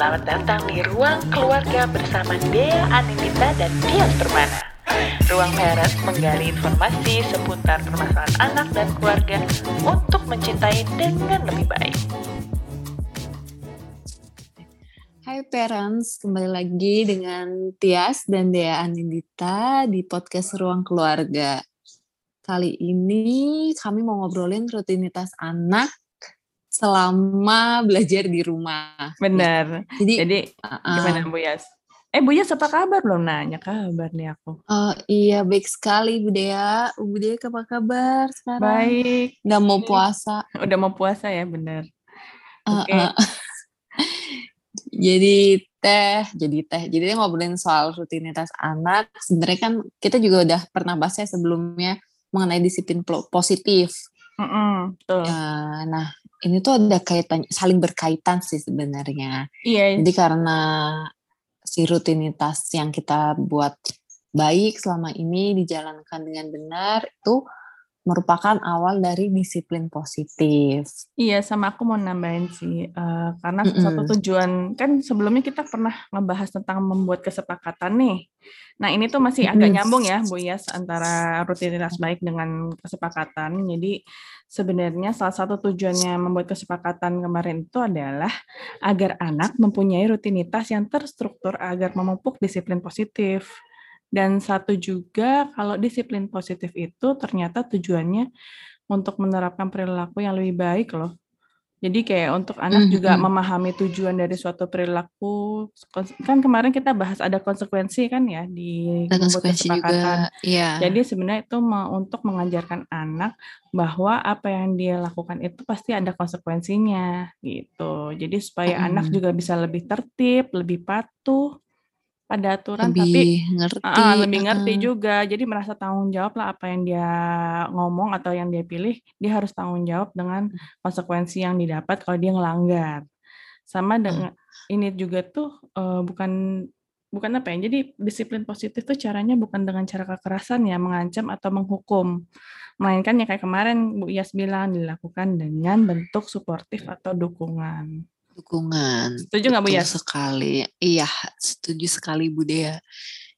Selamat datang di Ruang Keluarga bersama Dea Aninita dan Dias Permana. Ruang Parents menggali informasi seputar permasalahan anak dan keluarga untuk mencintai dengan lebih baik. Hai parents, kembali lagi dengan Tias dan Dea Anindita di podcast Ruang Keluarga. Kali ini kami mau ngobrolin rutinitas anak selama belajar di rumah. Benar. Jadi, Jadi uh, gimana Bu Yas? Eh Bu Yas apa kabar belum nanya kabar nih aku. Oh iya baik sekali Bu Dea. Bu Dea apa kabar sekarang? Baik. Udah mau puasa. Udah mau puasa ya benar. Uh, Oke. uh. jadi teh, jadi teh. Jadi dia ngobrolin soal rutinitas anak. Sebenarnya kan kita juga udah pernah bahas ya sebelumnya mengenai disiplin positif. Mm-mm, betul. Ya, nah, ini tuh ada kaitan saling berkaitan sih sebenarnya. Iya. Jadi karena si rutinitas yang kita buat baik selama ini dijalankan dengan benar itu merupakan awal dari disiplin positif. Iya, sama aku mau nambahin sih, eh, karena Mm-mm. satu tujuan kan sebelumnya kita pernah ngebahas tentang membuat kesepakatan nih. Nah ini tuh masih agak nyambung ya, Bu Yas, antara rutinitas baik dengan kesepakatan. Jadi sebenarnya salah satu tujuannya membuat kesepakatan kemarin itu adalah agar anak mempunyai rutinitas yang terstruktur agar memupuk disiplin positif. Dan satu juga kalau disiplin positif itu ternyata tujuannya untuk menerapkan perilaku yang lebih baik loh. Jadi kayak untuk anak juga Mhm. memahami tujuan dari suatu perilaku. Kan kemarin kita bahas ada konsekuensi kan ya di konsekuensi juga, iya. Jadi sebenarnya itu untuk mengajarkan anak bahwa apa yang dia lakukan itu pasti ada konsekuensinya gitu. Jadi supaya anak Mm-mm. juga bisa lebih tertib, lebih patuh pada aturan tapi lebih ngerti. Ah, lebih ngerti juga. Jadi merasa tanggung jawab lah apa yang dia ngomong atau yang dia pilih, dia harus tanggung jawab dengan konsekuensi yang didapat kalau dia ngelanggar. Sama dengan ini juga tuh eh, bukan bukan apa ya. Jadi disiplin positif tuh caranya bukan dengan cara kekerasan ya, mengancam atau menghukum. Melainkan ya kayak kemarin Bu Iyas bilang dilakukan dengan bentuk suportif atau dukungan. Dukungan. Setuju nggak, Bu Yas? sekali. Iya, setuju sekali Bu Dea.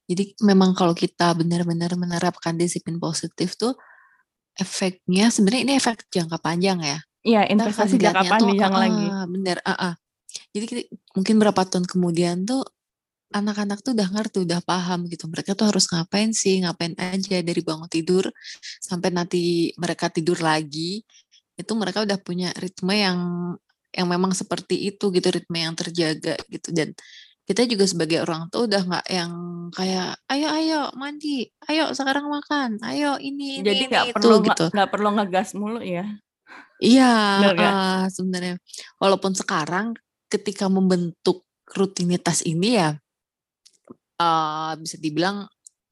Jadi memang kalau kita benar-benar menerapkan disiplin positif tuh efeknya sebenarnya ini efek jangka panjang ya. Iya, investasi jangka tuh, panjang lagi. ah, bener, ah, ah. Jadi kita- mungkin berapa tahun kemudian tuh anak-anak tuh udah ngerti, udah paham gitu. Mereka tuh harus ngapain sih, ngapain aja dari bangun tidur sampai nanti mereka tidur lagi. Itu mereka udah punya ritme yang yang memang seperti itu gitu, ritme yang terjaga gitu. Dan kita juga sebagai orang tua udah nggak yang kayak ayo ayo mandi, ayo sekarang makan, ayo ini ini Jadi nggak perlu gitu. nggak perlu ngegas mulu ya. Iya, ah, sebenarnya. Walaupun sekarang ketika membentuk rutinitas ini ya eh, bisa dibilang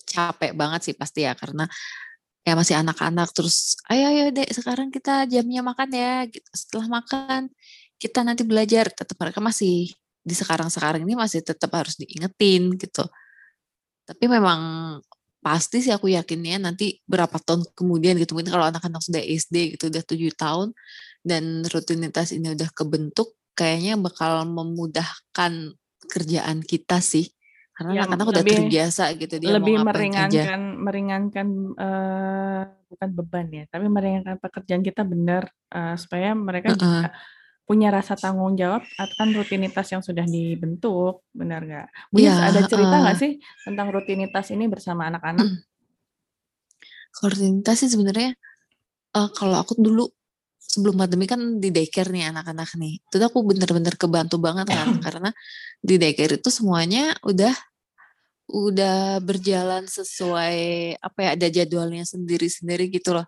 capek banget sih pasti ya karena ya masih anak-anak terus ayo ayo dek sekarang kita jamnya makan ya gitu. Setelah makan kita nanti belajar tetap mereka masih di sekarang-sekarang ini masih tetap harus diingetin gitu. Tapi memang pasti sih aku yakinnya nanti berapa tahun kemudian gitu mungkin kalau anak-anak sudah SD gitu udah tujuh tahun dan rutinitas ini udah kebentuk kayaknya bakal memudahkan kerjaan kita sih karena Yang anak-anak udah terbiasa gitu dia Lebih mau ngapain aja meringankan meringankan eh, bukan beban ya, tapi meringankan pekerjaan kita benar eh, supaya mereka Heeh. juga punya rasa tanggung jawab akan rutinitas yang sudah dibentuk, benar nggak? Bu Iya, ada cerita nggak heeh. sih tentang rutinitas ini bersama anak-anak? Kalau rutinitas sih sebenarnya eh, kalau aku dulu sebelum pandemi kan di daycare nih anak-anak nih itu aku bener-bener kebantu banget kan karena di daycare itu semuanya udah udah berjalan sesuai apa ya ada jadwalnya sendiri-sendiri gitu loh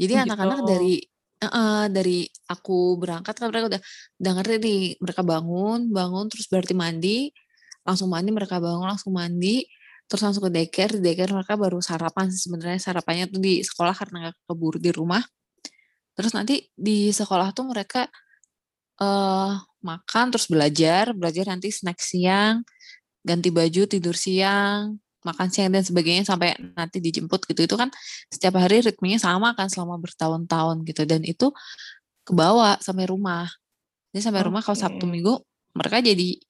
jadi Gitu. anak-anak dari eh, dari aku berangkat kan mereka udah udah ngerti nih mereka bangun bangun terus berarti mandi langsung mandi mereka bangun langsung mandi terus langsung ke daycare di daycare mereka baru sarapan sebenarnya sarapannya tuh di sekolah karena nggak keburu di rumah. Terus nanti di sekolah tuh mereka eh makan terus belajar belajar nanti snack siang ganti baju tidur siang makan siang dan sebagainya sampai nanti dijemput gitu itu kan setiap hari ritmenya sama kan selama bertahun-tahun gitu dan itu kebawa sampai rumah jadi sampai rumah kalau Sabtu. Minggu mereka jadi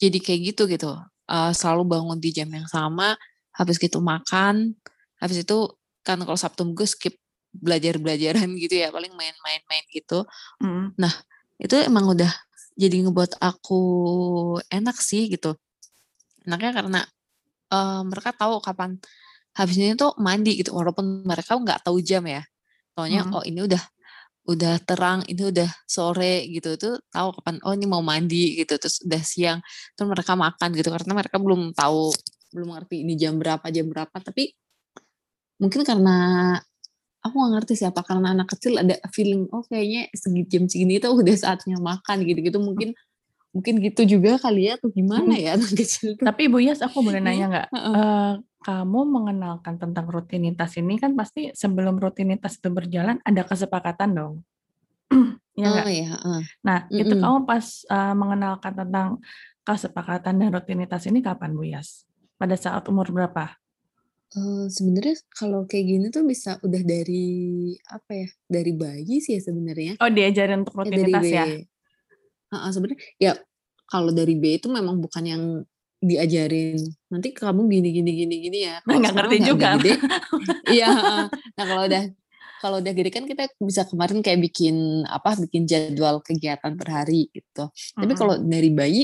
jadi kayak gitu gitu. Uh, selalu bangun di jam yang sama, habis gitu makan, habis itu kan kalau Sabtu Minggu skip belajar-belajaran gitu ya, paling main-main-main gitu. Mm. Nah, itu emang udah jadi ngebuat aku enak sih gitu. Enaknya karena uh, mereka tahu kapan habisnya itu mandi gitu, walaupun mereka nggak tahu jam ya. Soalnya hmm. oh ini udah udah terang, ini udah sore gitu tuh tahu kapan oh ini mau mandi gitu terus udah siang terus mereka makan gitu karena mereka belum tahu belum ngerti ini jam berapa jam berapa tapi mungkin karena aku gak ngerti siapa karena anak kecil ada feeling oh kayaknya segi jam segini tuh udah saatnya makan gitu-gitu mungkin mungkin gitu juga kali ya tuh gimana ya anak kecil tuh. Tapi Bu Yas aku boleh nanya nggak? uh, kamu mengenalkan tentang rutinitas ini kan pasti sebelum rutinitas itu berjalan ada kesepakatan dong. ya oh, ya. Uh. Nah, mm -mm. itu kamu pas uh, mengenalkan tentang kesepakatan dan rutinitas ini kapan Bu Yas? Pada saat umur berapa? Uh, sebenarnya kalau kayak gini tuh bisa udah dari apa ya? Dari bayi sih ya sebenarnya. Oh, diajarin untuk rutinitas ya? Dari ya? Uh, sebenarnya ya kalau dari B itu memang bukan yang diajarin nanti kamu gini gini gini gini ya. Nah, nggak ngerti juga. iya nah kalau udah kalau udah gede kan kita bisa kemarin kayak bikin apa bikin jadwal kegiatan per hari gitu. Mm-hmm. tapi kalau dari bayi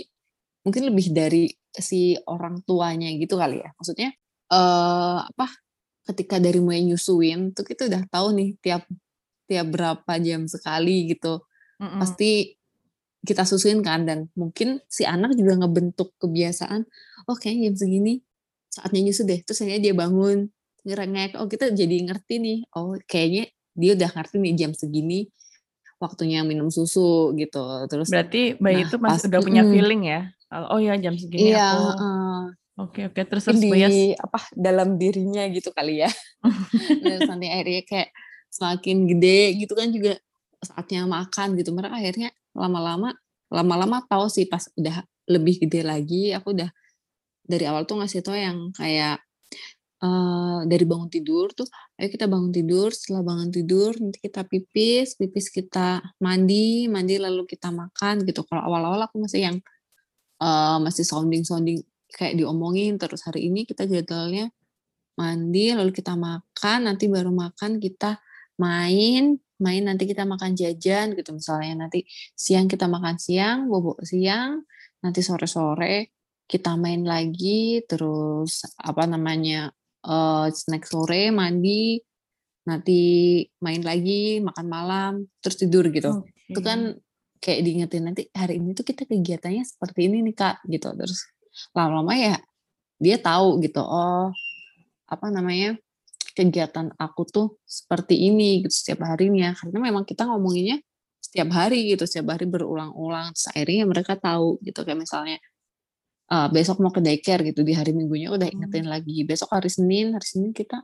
mungkin lebih dari si orang tuanya gitu kali ya. Maksudnya uh, apa ketika dari mulai nyusuin tuh kita udah tahu nih tiap tiap berapa jam sekali gitu. Mm-hmm. pasti kita susuin kan dan mungkin si anak juga ngebentuk kebiasaan oh kayaknya jam segini saatnya nyusu deh. Terus akhirnya dia bangun ngerengek oh kita jadi ngerti nih oh kayaknya dia udah ngerti nih jam segini waktunya minum susu gitu. Terus berarti bayi nah, itu masih udah punya feeling ya? Oh ya jam segini iya, aku uh, oke oke terus terus di apa dalam dirinya gitu kali ya. Terus nanti akhirnya kayak semakin gede gitu kan juga saatnya makan gitu mereka akhirnya lama-lama lama-lama tahu sih pas udah lebih gede lagi aku udah dari awal tuh ngasih tau yang kayak uh, dari bangun tidur tuh ayo kita bangun tidur setelah bangun tidur nanti kita pipis pipis kita mandi mandi lalu kita makan gitu. Kalau awal-awal aku masih yang uh, masih sounding sounding kayak diomongin terus hari ini kita jadwalnya mandi lalu kita makan nanti baru makan kita main main nanti kita makan jajan gitu. Misalnya nanti siang kita makan siang bobok siang nanti sore-sore kita main lagi terus apa namanya uh, snack sore mandi nanti main lagi makan malam terus tidur gitu. Okay. itu kan kayak diingetin nanti hari ini tuh kita kegiatannya seperti ini nih kak gitu. Terus lama-lama ya dia tahu gitu oh apa namanya kegiatan aku tuh seperti ini gitu setiap harinya karena memang kita ngomonginnya setiap hari gitu setiap hari berulang-ulang terus akhirnya mereka tahu gitu kayak misalnya uh, besok mau ke daycare gitu di hari minggunya udah hmm. ingetin hmm. lagi besok hari Senin hari Senin kita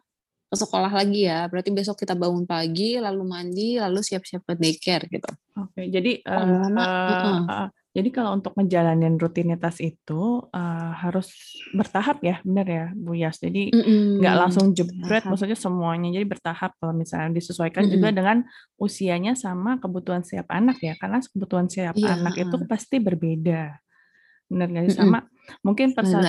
ke sekolah lagi ya berarti besok kita bangun pagi lalu mandi lalu siap-siap ke daycare gitu oke jadi uh, uh, uh, jadi kalau untuk menjalani rutinitas itu uh, harus bertahap ya, benar ya, Bu Yas. Jadi nggak mm langsung jebret, maksudnya semuanya. Jadi bertahap kalau misalnya disesuaikan mm juga dengan usianya sama kebutuhan setiap anak ya, karena kebutuhan setiap yeah. anak itu pasti berbeda. Benar nggak sih? Sama mungkin persa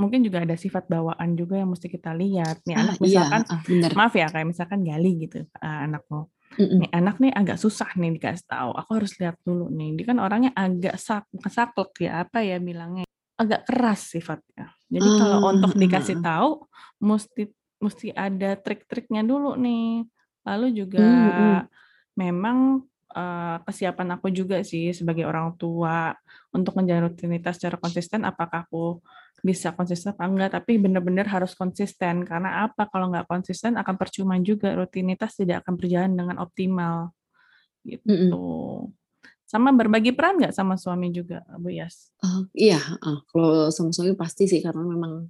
mungkin juga ada sifat bawaan juga yang mesti kita lihat. Nih ah, anak iya, misalkan, iya, ah, maaf ya, kayak misalkan gali gitu uh, anakmu Mm-mm. nih anak nih agak susah nih dikasih tahu. Aku harus lihat dulu nih. Dia kan orangnya agak sak saklek ya apa ya bilangnya agak keras sifatnya. Jadi uh, kalau untuk dikasih tahu mesti mesti ada trik-triknya dulu nih. Lalu juga uh, memang uh, kesiapan aku juga sih sebagai orang tua untuk menjalani rutinitas secara konsisten apakah aku bisa konsisten apa enggak, tapi benar-benar harus konsisten. Karena apa? Kalau nggak konsisten akan percuma juga, rutinitas tidak akan berjalan dengan optimal. Gitu. Mm -hmm. Sama berbagi peran nggak sama suami juga, Bu Yas? Uh, iya, uh, kalau sama suami pasti sih karena memang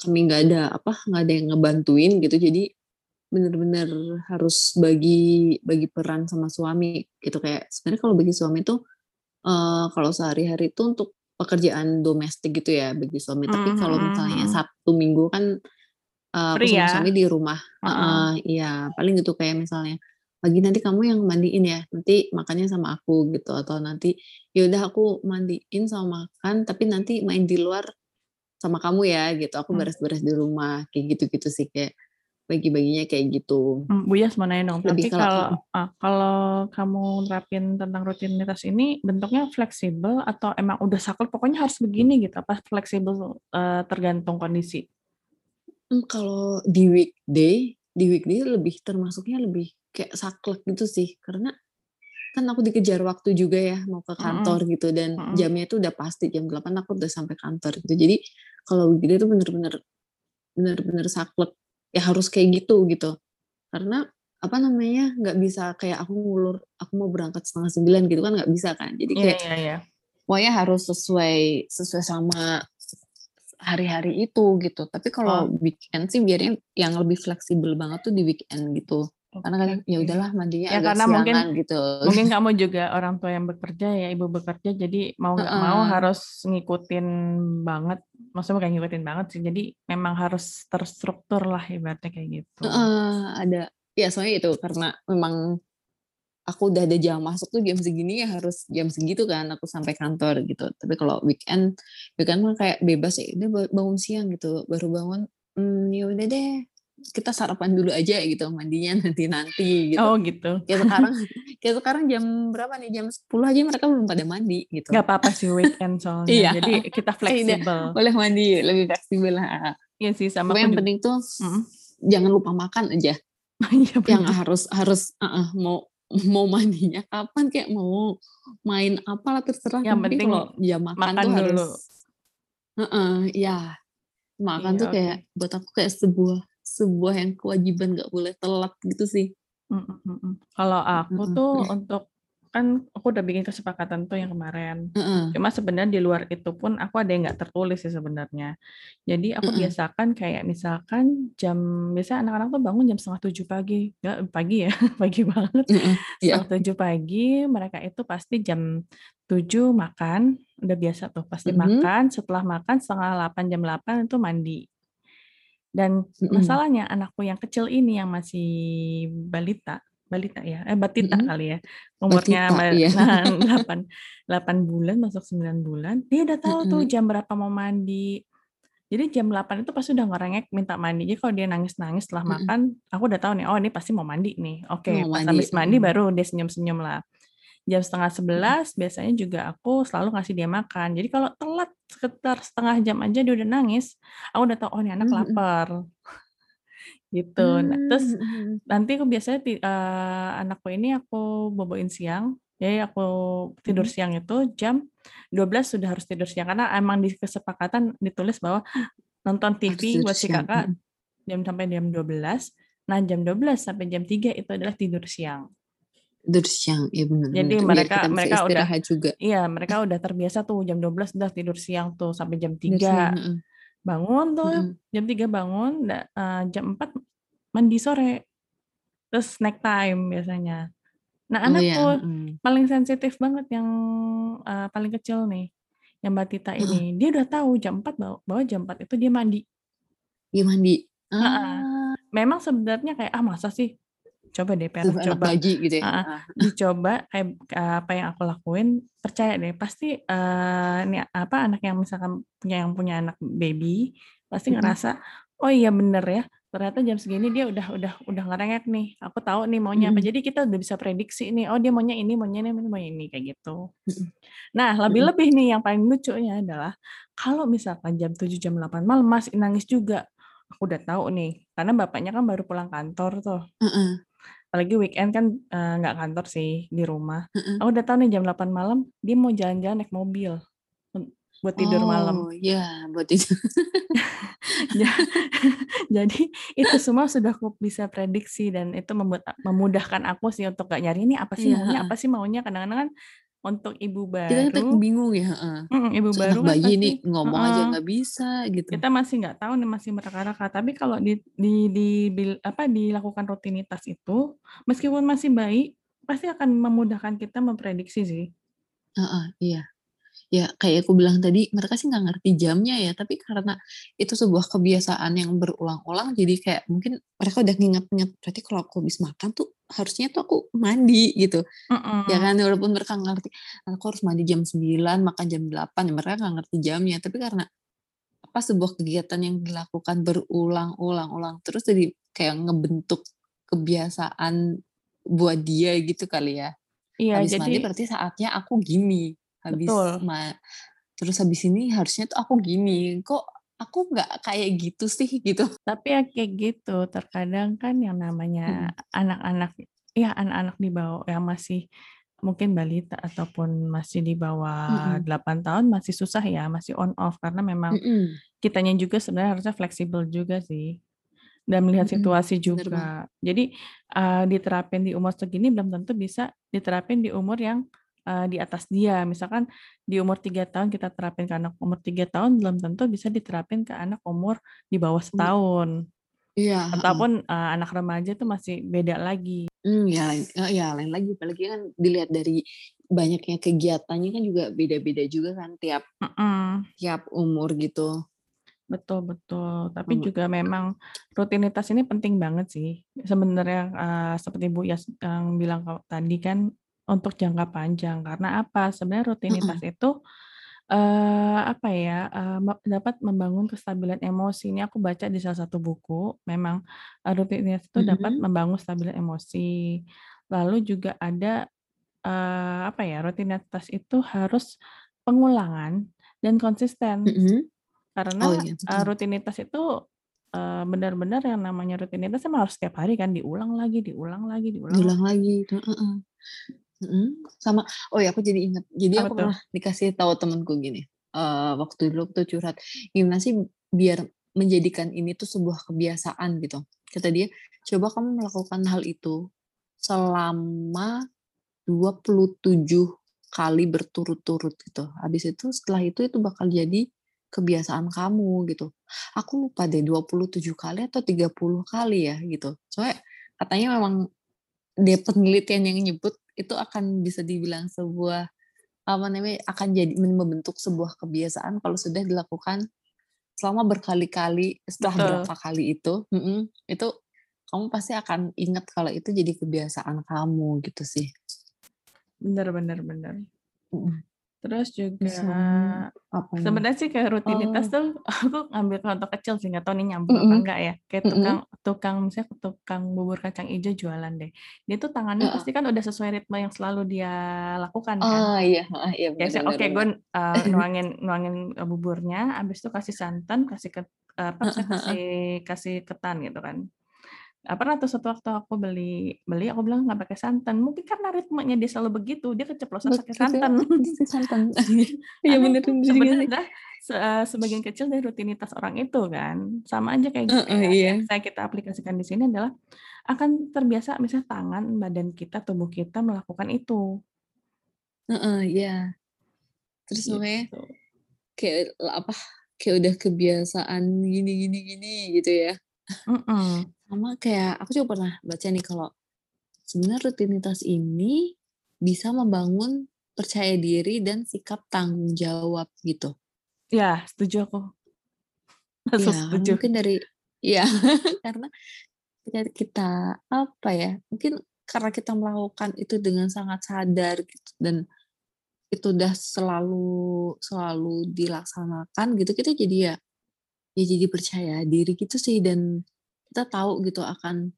kami nggak ada apa nggak ada yang ngebantuin gitu jadi benar-benar harus bagi bagi peran sama suami gitu kayak sebenarnya kalau bagi suami itu uh, kalau sehari-hari itu untuk pekerjaan domestik gitu ya bagi suami. Mm-hmm. Tapi kalau misalnya Sabtu Minggu kan uh, aku sama ya? suami di rumah. Uh, uh, iya, paling gitu kayak misalnya pagi nanti kamu yang mandiin ya, nanti makannya sama aku gitu atau nanti ya udah aku mandiin sama makan tapi nanti main di luar sama kamu ya gitu. Aku Hmm. beres-beres di rumah kayak gitu-gitu sih kayak bagi-baginya kayak gitu. Hmm, Bu Yas mau nanya dong, Lebih tapi kalau ah, kalau kamu nerapin tentang rutinitas ini bentuknya fleksibel atau emang udah saklek pokoknya harus begini gitu? Apa fleksibel eh, tergantung kondisi? Mmm, kalau di weekday di weekday lebih termasuknya lebih kayak saklek gitu sih, karena kan aku dikejar waktu juga ya mau ke Mhm, kantor gitu dan mhm. jamnya itu udah pasti jam 8 aku udah sampai kantor gitu. Jadi kalau weekday itu bener-bener bener-bener saklek, ya harus kayak gitu gitu. Karena apa namanya, nggak bisa kayak aku ngulur, aku mau berangkat 8.30 gitu kan nggak bisa kan. Jadi Iya kayak iya iya. pokoknya harus sesuai sesuai sama hari-hari itu gitu. Tapi kalau Oh. weekend sih biarnya yang lebih fleksibel banget tuh di weekend gitu. Karena kan ya udahlah mandinya Ya agak karena mungkin gitu. mungkin kamu juga orang tua yang bekerja ya, ibu bekerja jadi mau nggak mau Heeh. harus ngikutin banget, maksudnya bukan ngikutin banget sih, jadi memang harus terstruktur lah ibaratnya kayak gitu. Heeh, ada ya soalnya itu karena memang aku udah ada jam masuk tuh jam segini ya harus jam segitu kan aku sampai kantor gitu. Tapi kalau weekend, weekend mah kayak bebas ya udah ba bangun siang gitu, baru bangun, mmm, ya udah deh kita sarapan dulu aja gitu, mandinya nanti-nanti gitu. Oh gitu. Kayak sekarang kayak sekarang jam berapa nih, jam 10 aja mereka belum pada mandi gitu. Nggak apa-apa sih weekend soalnya, Iya. jadi kita udah fleksibel. boleh mandi, lebih fleksibel, heeh. Iya sih sama yang juga. penting tuh Mhm. jangan lupa makan aja. Iya Yang harus harus heeh, mau mau mandinya kapan kek, mau main apalah terserah, Yang penting penting kalau jam makan makan tuh harus dulu. heeh, iya. Makan Iya tuh kayak buat aku kayak sebuah sebuah yang kewajiban nggak boleh telat gitu sih. Mhm mhm. Kalau aku Heeh. tuh untuk kan aku udah bikin kesepakatan tuh yang kemarin. Cuma sebenarnya di luar itu pun aku ada yang nggak tertulis sih sebenarnya. Jadi aku biasakan kayak misalkan jam biasanya anak-anak tuh bangun jam 6.30 pagi. Nggak pagi ya, pagi banget. Heeh, iya. 6.30 pagi mereka itu pasti jam 7 makan, udah biasa tuh pasti Mhm. makan, setelah makan 7.30 jam 8 itu mandi. Dan masalahnya anakku yang kecil ini yang masih balita, balita ya, eh batita Mhm. kali ya, umurnya iya. nah 8 8 bulan masuk 9 bulan, dia udah tahu tuh Heeh. jam berapa mau mandi. Jadi jam 8 itu pasti udah ngerengek minta mandi. Jadi kalau dia nangis-nangis setelah Mhm. makan, aku udah tahu nih, oh ini pasti mau mandi nih. Oke, Mau pas mandi, habis mandi mhm. baru dia senyum-senyum lah. Jam setengah. 11 biasanya juga aku selalu ngasih dia makan. Jadi kalau telat sekitar setengah jam aja dia udah nangis, aku udah tahu, oh ini anak Mmm, mhm. lapar. Gitu. Nah, Mmm, terus nanti aku biasanya eee, anakku ini aku boboin siang, jadi aku tidur siang itu jam 12 sudah harus tidur siang, karena emang di kesepakatan ditulis bahwa nonton TV buat si Kakak jam sampai jam 12. Nah, jam 12 sampai jam 3 itu adalah tidur siang. Tidur siang, iya bener Jadi bener, biar mereka kita mereka udah juga. iya, mereka udah terbiasa tuh jam 12 udah tidur siang tuh sampai jam Tidur siang, 3. heeh. Bangun tuh Mhm. jam 3 bangun, eee, jam 4 mandi sore. Terus snack time biasanya. Nah, Oh iya, anakku heeh. paling sensitif banget yang, eee, paling kecil nih, yang batita Heeh. ini. Dia udah tahu jam 4 baw bahwa jam 4 itu dia mandi. Dia mandi? Heeh. Ah. Memang sebenarnya kayak, ah masa sih? Coba deh anak coba. lagi gitu ya? Heeh. Dicoba kayak apa yang aku lakuin, percaya deh pasti, eee, ini apa, anak yang misalkan punya yang punya anak baby, pasti ngerasa, "Oh iya bener ya, ternyata jam segini dia udah udah udah ngerengek nih, aku tahu nih maunya apa." Jadi kita udah bisa prediksi nih, oh dia maunya ini maunya ini maunya ini, kayak gitu. Nah, lebih-lebih nih yang paling lucunya adalah kalau misalkan jam 7, jam 8 malam masih nangis juga, aku udah tahu nih, karena bapaknya kan baru pulang kantor tuh. Apalagi weekend kan, eee, nggak kantor sih, di rumah. Heeh. Aku udah tahu nih jam 8 malam dia mau jalan-jalan naik mobil, un buat tidur malam. Oh, iya buat tidur. Ja jadi itu semua sudah aku bisa prediksi dan itu membuat memudahkan aku sih untuk nggak nyari ini apa sih Iya, maunya apa sih maunya, kadang-kadang kan untuk ibu Kita kan baru bingung ya, heeh. mhm, ibu baru kan bayi pasti nih ngomong aja heeh. nggak bisa gitu. Kita masih nggak tahu nih, masih mereka-reka. Tapi kalau di di di bil apa, dilakukan rutinitas itu, meskipun masih bayi, pasti akan memudahkan kita memprediksi sih. Heeh, iya. Ya kayak aku bilang tadi, mereka sih nggak ngerti jamnya ya, tapi karena itu sebuah kebiasaan yang berulang-ulang, jadi kayak mungkin mereka udah nginget-nginget, berarti kalau aku habis makan tuh harusnya tuh aku mandi gitu. Mhm. Ya kan walaupun mereka ngerti, aku harus mandi jam 9, makan jam 8, ya mereka nggak ngerti jamnya. Tapi karena apa sebuah kegiatan yang dilakukan berulang-ulang-ulang terus jadi kayak ngebentuk kebiasaan buat dia gitu kali ya. Iya, Habis mandi jadi berarti saatnya aku gini. Habis betul. ma terus habis ini harusnya tuh aku gini. Kok aku nggak kayak gitu sih gitu. Tapi ya kayak gitu, terkadang kan yang namanya Mhm. anak-anak ya anak-anak di bawah yang masih mungkin balita ataupun masih di bawah Mhm. 8 tahun masih susah ya, masih on off karena memang Mhm. kitanya juga sebenarnya harusnya fleksibel juga sih. Dan melihat Mhm, situasi bener banget. juga. Jadi, eee, diterapin di umur segini belum tentu bisa diterapin di umur yang, eee, di atas dia. Misalkan di umur 3 tahun kita terapin ke anak umur 3 tahun, belum tentu bisa diterapin ke anak umur di bawah setahun. iya. Ataupun, eee, anak remaja tuh masih beda lagi. Mmm, ya lain eee, ya lain lagi, apalagi kan dilihat dari banyaknya kegiatannya kan juga beda-beda juga kan tiap Mhm. tiap umur gitu. Betul betul. Tapi Mmm. juga memang rutinitas ini penting banget sih. Sebenarnya, eee, seperti Bu Yas yang bilang tadi kan untuk jangka panjang. Karena apa? Sebenarnya rutinitas Heeh. itu, eee, apa ya, eee, me dapat membangun kestabilan emosi. Ini aku baca di salah satu buku, memang, eee, rutinitas itu dapat Mhm. membangun stabilan emosi. Lalu juga ada, eee, apa ya, rutinitas itu harus pengulangan dan konsisten. Mhm. Oh Karena, iya, eee, betul. rutinitas itu, eee, benar-benar yang namanya rutinitas emang harus setiap hari kan, diulang lagi diulang lagi diulang Diulang lagi. lagi, itu heeh. Mhm, sama oh ya aku jadi inget, jadi Apa aku tuh? pernah dikasih tahu temenku gini, eee, waktu dulu tuh curhat, "Gimana sih biar menjadikan ini tuh sebuah kebiasaan?" Gitu. Kata dia, "Coba kamu melakukan hal itu selama 27 kali berturut-turut," gitu. "Habis itu setelah itu, itu bakal jadi kebiasaan kamu," gitu. Aku lupa deh 27 kali atau 30 kali ya gitu. Soalnya katanya memang dia penelitian yang nyebut itu akan bisa dibilang sebuah, apa namanya, akan jadi membentuk sebuah kebiasaan kalau sudah dilakukan selama berkali-kali, setelah Betul. berapa kali itu itu kamu pasti akan ingat kalau itu jadi kebiasaan kamu gitu sih. Bener bener bener. Mhm. Terus juga apa ini? sebenarnya sih kayak rutinitas Oh. tuh aku ngambil contoh kecil sih, nggak tahu nih nyambung apa Mhm. enggak ya. Kayak tukang Mhm. tukang misalnya tukang bubur kacang ijo jualan deh. Dia tuh tangannya Heeh. pasti kan udah sesuai ritme yang selalu dia lakukan kan. Oh, iya, heeh, iya, bener oke gue, bener. eee, nuangin nuangin, eee, buburnya, habis itu kasih santan, kasih ket eee, apa, kasih kasih ketan gitu kan. Eee, pernah tuh suatu waktu aku beli beli aku bilang nggak pakai santan, mungkin karena ritmenya dia selalu begitu, dia keceplosan pakai santan. santan. Iya juga sebenarnya se eee, sebagian kecil dari rutinitas orang itu kan. Sama aja kayak gitu ya, yang iya. bisa kita aplikasikan di sini adalah akan terbiasa misalnya tangan, badan kita, tubuh kita melakukan itu. Heeh, iya. Terus makanya Gitu. kayak, eee, apa, kayak udah kebiasaan gini gini gini gitu ya. Mhm. Sama kayak aku juga pernah baca nih kalau sebenarnya rutinitas ini bisa membangun percaya diri dan sikap tanggung jawab gitu. Iya, setuju aku. Langsung karena setuju. mungkin dari iya, karena ketika kita, apa ya, mungkin karena kita melakukan itu dengan sangat sadar gitu dan itu udah selalu selalu dilaksanakan gitu, kita jadi ya ya jadi percaya diri gitu sih dan kita tahu gitu akan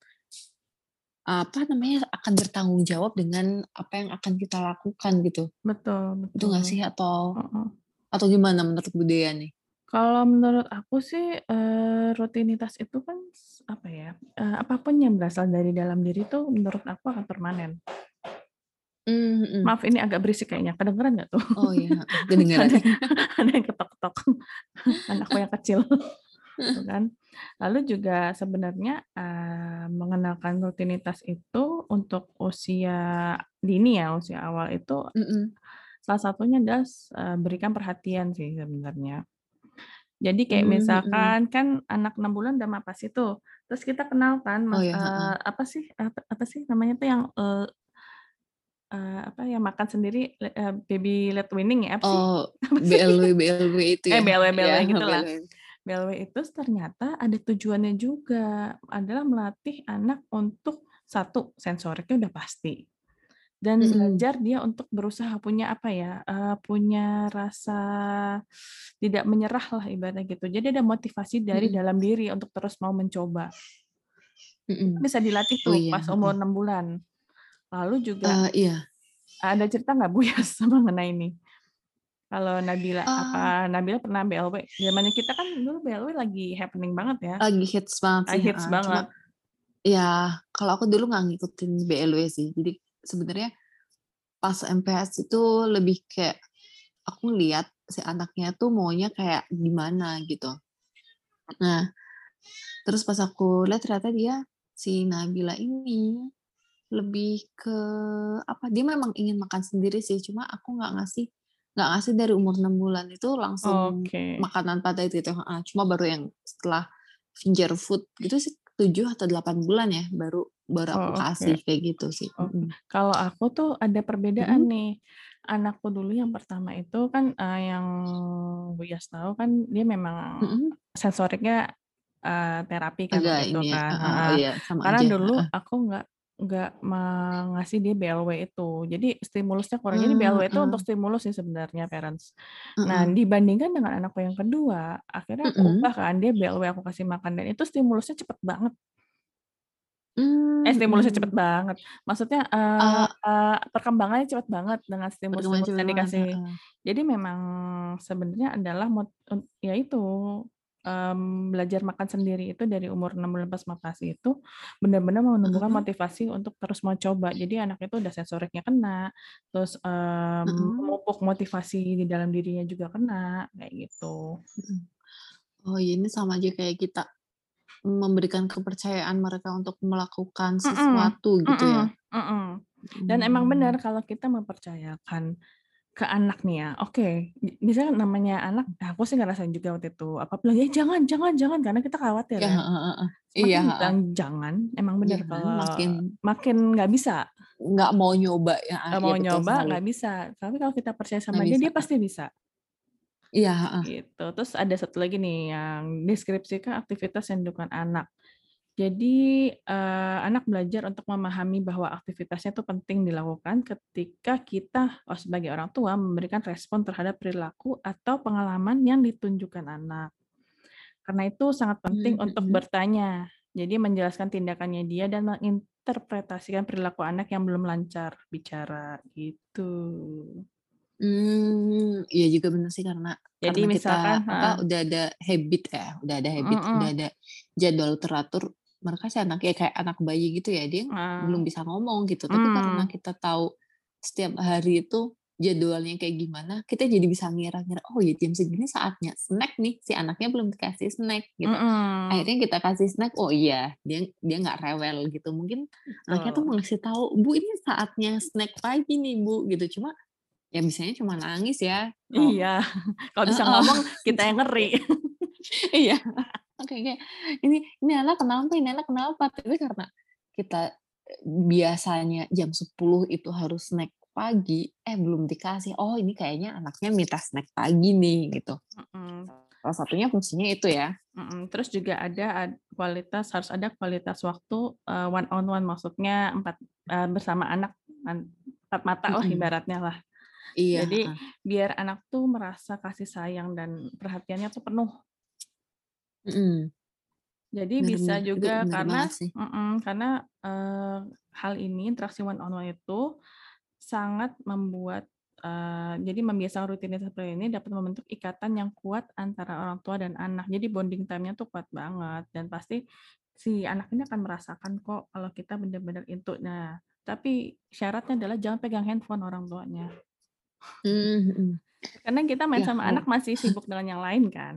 apa namanya, akan bertanggung jawab dengan apa yang akan kita lakukan gitu. Betul Itu nggak sih? betul. Atau Heeh. atau gimana menurut Bu Dea nih? Kalau menurut aku sih, eee, rutinitas itu kan apa ya, eee, apa pun yang berasal dari dalam diri tuh menurut aku akan permanen. Mhm. Maaf ini agak berisik kayaknya, kedengeran nggak tuh? Oh iya, kedengeran. Ada ada yang ketok-ketok, anakku yang kecil, gitu kan. Lalu juga sebenarnya, eee, mengenalkan rutinitas itu untuk usia dini ya, usia awal itu Mhm. salah satunya adalah eee, berikan perhatian sih sebenarnya. Jadi kayak mhm. misalkan kan anak 6 bulan udah MAPASI tuh, terus kita kenalkan Oh ya, eee, heeh. apa sih, apa apa sih namanya tuh yang, eee eee, apa, yang makan sendiri, eee, baby led weaning ya, apa sih? Oh, Apa sih? BLW BLW itu Eh, ya? BLW Iya, BLW gitulah. BLW. BLW itu ternyata ada tujuannya juga, adalah melatih anak untuk satu sensoriknya udah pasti dan Mhm. belajar dia untuk berusaha punya apa ya uh, punya rasa tidak menyerah lah ibaratnya gitu jadi ada motivasi dari Mhm. dalam diri untuk terus mau mencoba Mhm. bisa dilatih Oh tuh iya, pas umur enam bulan lalu juga Eh, iya. ada cerita nggak Bu Yas mengenai ini kalau Nabila Ah. apa Nabila pernah BLW zamannya kita kan dulu BLW lagi happening banget ya Lagi hits banget sih, lagi hits heeh. banget Cuma ya kalau aku dulu nggak ngikutin BLW sih. Jadi sebenarnya pas MPS itu lebih kayak aku ngeliat si anaknya tuh maunya kayak gimana gitu. Nah, terus pas aku lihat ternyata dia si Nabila ini lebih ke apa? Dia memang ingin makan sendiri sih, cuma aku nggak ngasih nggak ngasih dari umur 6 bulan itu langsung oke makanan pada itu gitu. heeh. Cuma baru yang setelah finger food gitu sih 7 atau 8 bulan ya baru baru aku oh kasih kayak gitu sih. Oke, Mhm. kalau aku tuh ada perbedaan Mhm. nih. Anakku dulu yang pertama itu kan eh, yang Bu Yas tahu kan dia memang Mhm. sensoriknya eh, terapi kan Agak waktu itu ini ya, kan. heeh, oh Heeh. iya sama Karena aja, dulu aku nggak nggak mengasih dia BLW itu. Jadi stimulusnya kurang. Jadi BLW itu untuk stimulus sih sebenarnya parents. Nah, Heeh. dibandingkan dengan anakku yang kedua, akhirnya aku ubah kan dia BLW aku kasih makan dan itu stimulusnya cepet banget. Eh, stimulusnya cepet banget. Maksudnya, eee Ah. eee, perkembangannya cepet banget dengan cepet yang dikasih. heeh. Jadi memang sebenarnya adalah ya itu, mmm, belajar makan sendiri itu dari umur 6 bulan pas itu benar-benar menumbuhkan Heeh. motivasi untuk terus mau coba. Jadi anak itu udah sensoriknya kena, terus, Heeh. memupuk motivasi di dalam dirinya juga kena, kayak gitu. Oh iya ini sama aja kayak kita memberikan kepercayaan mereka untuk melakukan sesuatu gitu mhm, ya. mhm. Dan emang benar kalau kita mempercayakan ke anak nih ya, oke, mi misalnya namanya anak, aku sih ngerasain juga waktu itu, apa-apa bilang, "Eh jangan jangan jangan," karena kita khawatir Iya, heeh heeh. Iya, bilang jangan, emang bener Jangan kalau makin makin nggak bisa. nggak mau nyoba, heeh, Nggak iya mau nyoba, nggak bisa. Tapi kalau kita percaya sama dia, bisa, dia pasti bisa. Iya. Gitu. Terus ada satu lagi nih yang deskripsikan aktivitas yang dilakukan anak. Jadi, eee, anak belajar untuk memahami bahwa aktivitasnya itu penting dilakukan ketika kita, oh sebagai orang tua memberikan respon terhadap perilaku atau pengalaman yang ditunjukkan anak. Karena itu sangat penting Mmm, untuk mhm. bertanya. Jadi menjelaskan tindakannya dia dan menginterpretasikan perilaku anak yang belum lancar bicara, gitu. Mmm, iya juga bener sih karena Jadi karena kita misalkan apa, heeh. udah ada habit ya, udah ada habit, udah Mhm. ada jadwal teratur, mereka sih anaknya kayak anak bayi gitu ya, dia belum Heeh. bisa ngomong gitu, tapi karena Mmm. kita tahu setiap hari itu jadwalnya kayak gimana, kita jadi bisa ngira-ngira, "Oh ya jam segini saatnya snack nih," si anaknya belum dikasih snack gitu. Mhm. Akhirnya kita kasih snack, oh iya, dia dia nggak rewel gitu. Mungkin anaknya tuh mau ngasih tahu, "Bu ini saatnya snack pagi nih Bu," gitu. Cuma ya bisanya cuma nangis ya, kalau Iya, kalau bisa heeh. ngomong kita yang ngeri. Iya, kayak kayak, "Ini ini anak kenapa ini anak kenapa?" Tapi karena kita, biasanya jam 10.00 itu harus snack pagi, eh belum dikasih, oh ini kayaknya anaknya minta snack pagi nih, gitu. Mhm. Salah satunya fungsinya itu ya. Mhm, terus juga ada ad kualitas harus ada kualitas waktu, eee, one on one, maksudnya empat eee, bersama anak, an empat mata lah Mhm. ibaratnya lah. Iya, Jadi biar anak tuh merasa kasih sayang dan perhatiannya tuh penuh. Mhm. Jadi Bener bisa bener, itu juga bener karena banget sih. mhm, karena, eee, hal ini interaksi one on one itu sangat membuat, eee, jadi membiasakan rutinitas seperti ini dapat membentuk ikatan yang kuat antara orang tua dan anak. Jadi bonding time-nya tuh kuat banget dan pasti si anak ini akan merasakan kok kalau kita bener-bener into. Nah, tapi syaratnya adalah jangan pegang handphone orang tuanya. Mmm, mhm. Karena kita main Ya sama kalau anak masih sibuk dengan yang lain kan.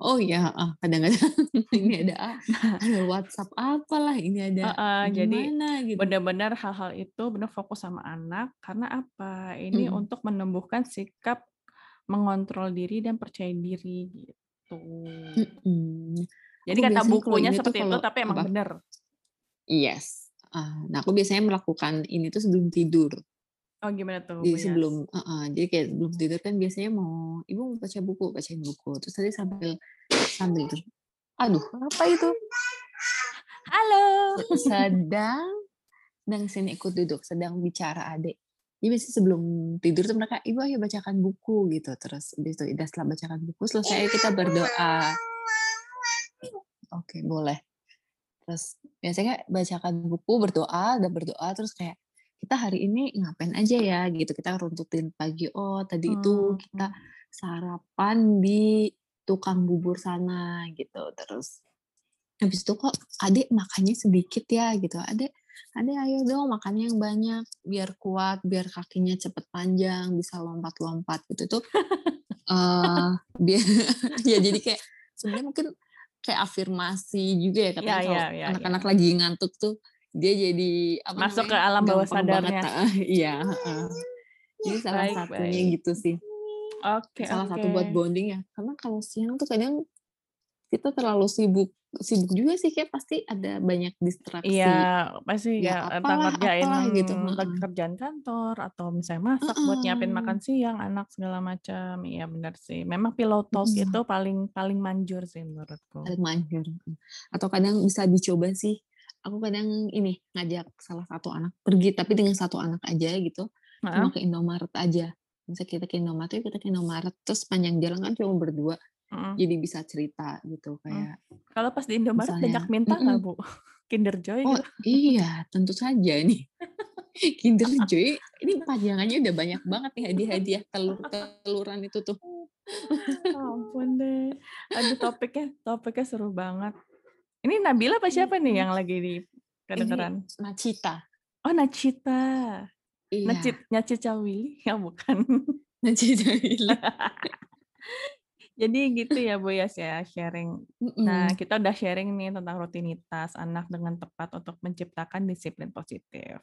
Oh iya, heeh, kadang-kadang ini ada ada WhatsApp apalah, ini ada Heeh, jadi gimana gitu. benar-benar hal-hal itu benar fokus sama anak, karena apa, ini Mhm. untuk menumbuhkan sikap mengontrol diri dan percaya diri, gitu. Mhm. Jadi Aku kata bukunya seperti itu, kalau tapi emang apa? bener. Yes, heeh. Nah aku biasanya melakukan ini tuh sebelum tidur. Oh gimana tuh, Jadi sebelum heeh, jadi kayak sebelum tidur kan biasanya mau, "Ibu mau baca buku," bacain buku, terus nanti sambil sambil terus aduh apa itu? Halo. sedang dan sini ikut duduk sedang bicara adik. Jadi biasanya sebelum tidur tuh mereka ibu ayo bacakan buku gitu. Terus habis itu udah setelah bacakan buku selesai kita berdoa. Oke boleh. Terus biasanya bacakan buku berdoa dan berdoa terus kayak kita hari ini ngapain aja ya gitu. Kita runtutin pagi oh tadi itu Hmm, kita sarapan di tukang bubur sana gitu. Terus habis itu kok adik makannya sedikit ya gitu. Adik adik ayo dong makannya yang banyak biar kuat biar kakinya cepet panjang bisa lompat-lompat gitu. Tuh eh biar ya jadi kayak sebenarnya mungkin kayak afirmasi juga ya katanya Iya, kalau iya, iya, anak-anak lagi ngantuk tuh dia jadi apa Masuk namanya, ke alam bawah sadarnya. iya heeh. jadi salah Baik, satunya baik. gitu sih Oke, salah oke. satu buat bonding ya karena kalau siang tuh kadang kita terlalu sibuk sibuk juga sih kayak pasti ada banyak distraksi Iya, pasti Ya, ya, apalah, ngerjain apalah gitu, kerjaan kantor atau misalnya masak buat nyiapin makan siang anak segala macam. Iya benar sih. Memang pillow talk Mm-mm. itu paling paling manjur sih menurutku. paling manjur atau kadang bisa dicoba sih aku kadang ini ngajak salah satu anak pergi tapi dengan satu anak aja gitu cuma ke Indomaret aja misalnya kita ke Indomaret kita ke Indomaret terus panjang jalan kan cuma berdua Mm. jadi bisa cerita gitu kayak Kalau pas di Indomaret Misalnya, banyak minta nggak mm-mm. bu? Kinder Joy oh gitu. iya tentu saja nih Kinder Joy ini panjangannya udah banyak banget nih hadiah-hadiah telur teluran itu tuh ampun deh. Aduh topiknya topiknya seru banget. Ini Nabila apa siapa nih yang lagi di kedengeran? Nacita Oh Nacita. iya Nacit Nacita Willy ya bukan. Nacita Willy. Jadi gitu ya Bu Yas ya sharing. Mm-mm. Nah kita udah sharing nih tentang rutinitas anak dengan tepat untuk menciptakan disiplin positif.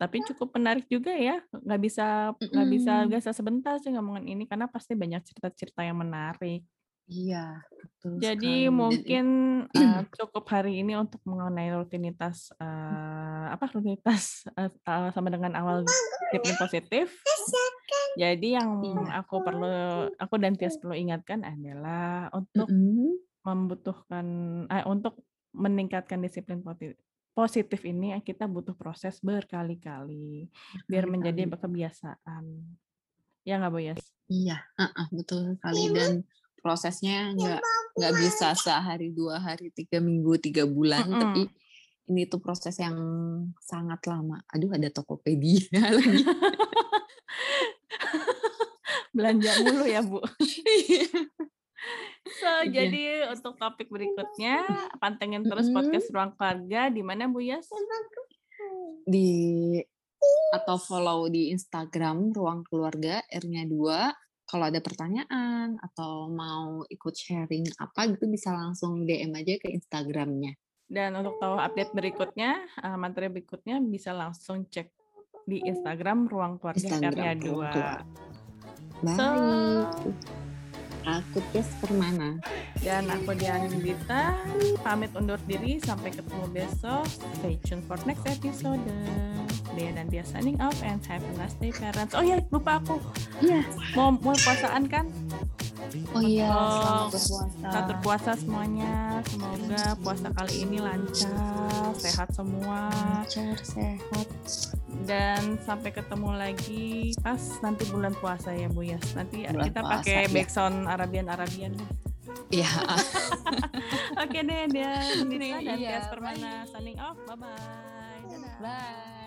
Tapi cukup menarik juga ya, nggak bisa nggak bisa bisa sebentar sih ngomongin ini karena pasti banyak cerita-cerita yang menarik. Iya, betul Jadi sekali. Mungkin uh, cukup hari ini untuk mengenai rutinitas uh, apa rutinitas uh, uh, sama dengan awal disiplin positif. Jadi yang Iya. aku perlu aku dan Tias perlu ingatkan adalah untuk Mm-mm. membutuhkan eh, untuk meningkatkan disiplin positif ini eh, kita butuh proses berkali-kali biar menjadi kebiasaan. Ya nggak Bu? Iya, uh-uh, betul sekali. Dan prosesnya nggak nggak bisa sehari, dua hari, tiga minggu, tiga bulan, Mm-mm. tapi ini tuh proses yang sangat lama. Aduh, ada Tokopedia lagi. Belanja mulu ya Bu. So, Iya. jadi untuk topik berikutnya pantengin terus Mm-mm. podcast Ruang Keluarga di mana Bu Yas? di atau follow di Instagram Ruang Keluarga R-nya 2. Kalau ada pertanyaan atau mau ikut sharing apa gitu bisa langsung DM aja ke Instagramnya. Dan untuk tahu update berikutnya, eh, materi berikutnya bisa langsung cek di Instagram Ruang Keluarga Instagram R-nya Ruang 2. Keluarga. Baik. So- Aku Ties Permana. Dan aku Dian Dita, pamit undur diri sampai ketemu besok. Stay tuned for next episode. Dea dan Dia signing off and have a nice day parents. Oh ya, lupa aku. Iya. Mau mau puasaan kan? Oh iya, Untuk selamat berpuasa. Selamat berpuasa semuanya. Semoga puasa kali ini lancar, sehat semua. Lancar, sehat. Dan sampai ketemu lagi pas nanti bulan puasa ya Bu Yas. Nanti Bulan kita puasa, pakai ya. background Arabian-Arabian. Iya. Oke deh, dan Dita dan Iya, Tias Permana signing off. Bye-bye. Dadah. Bye.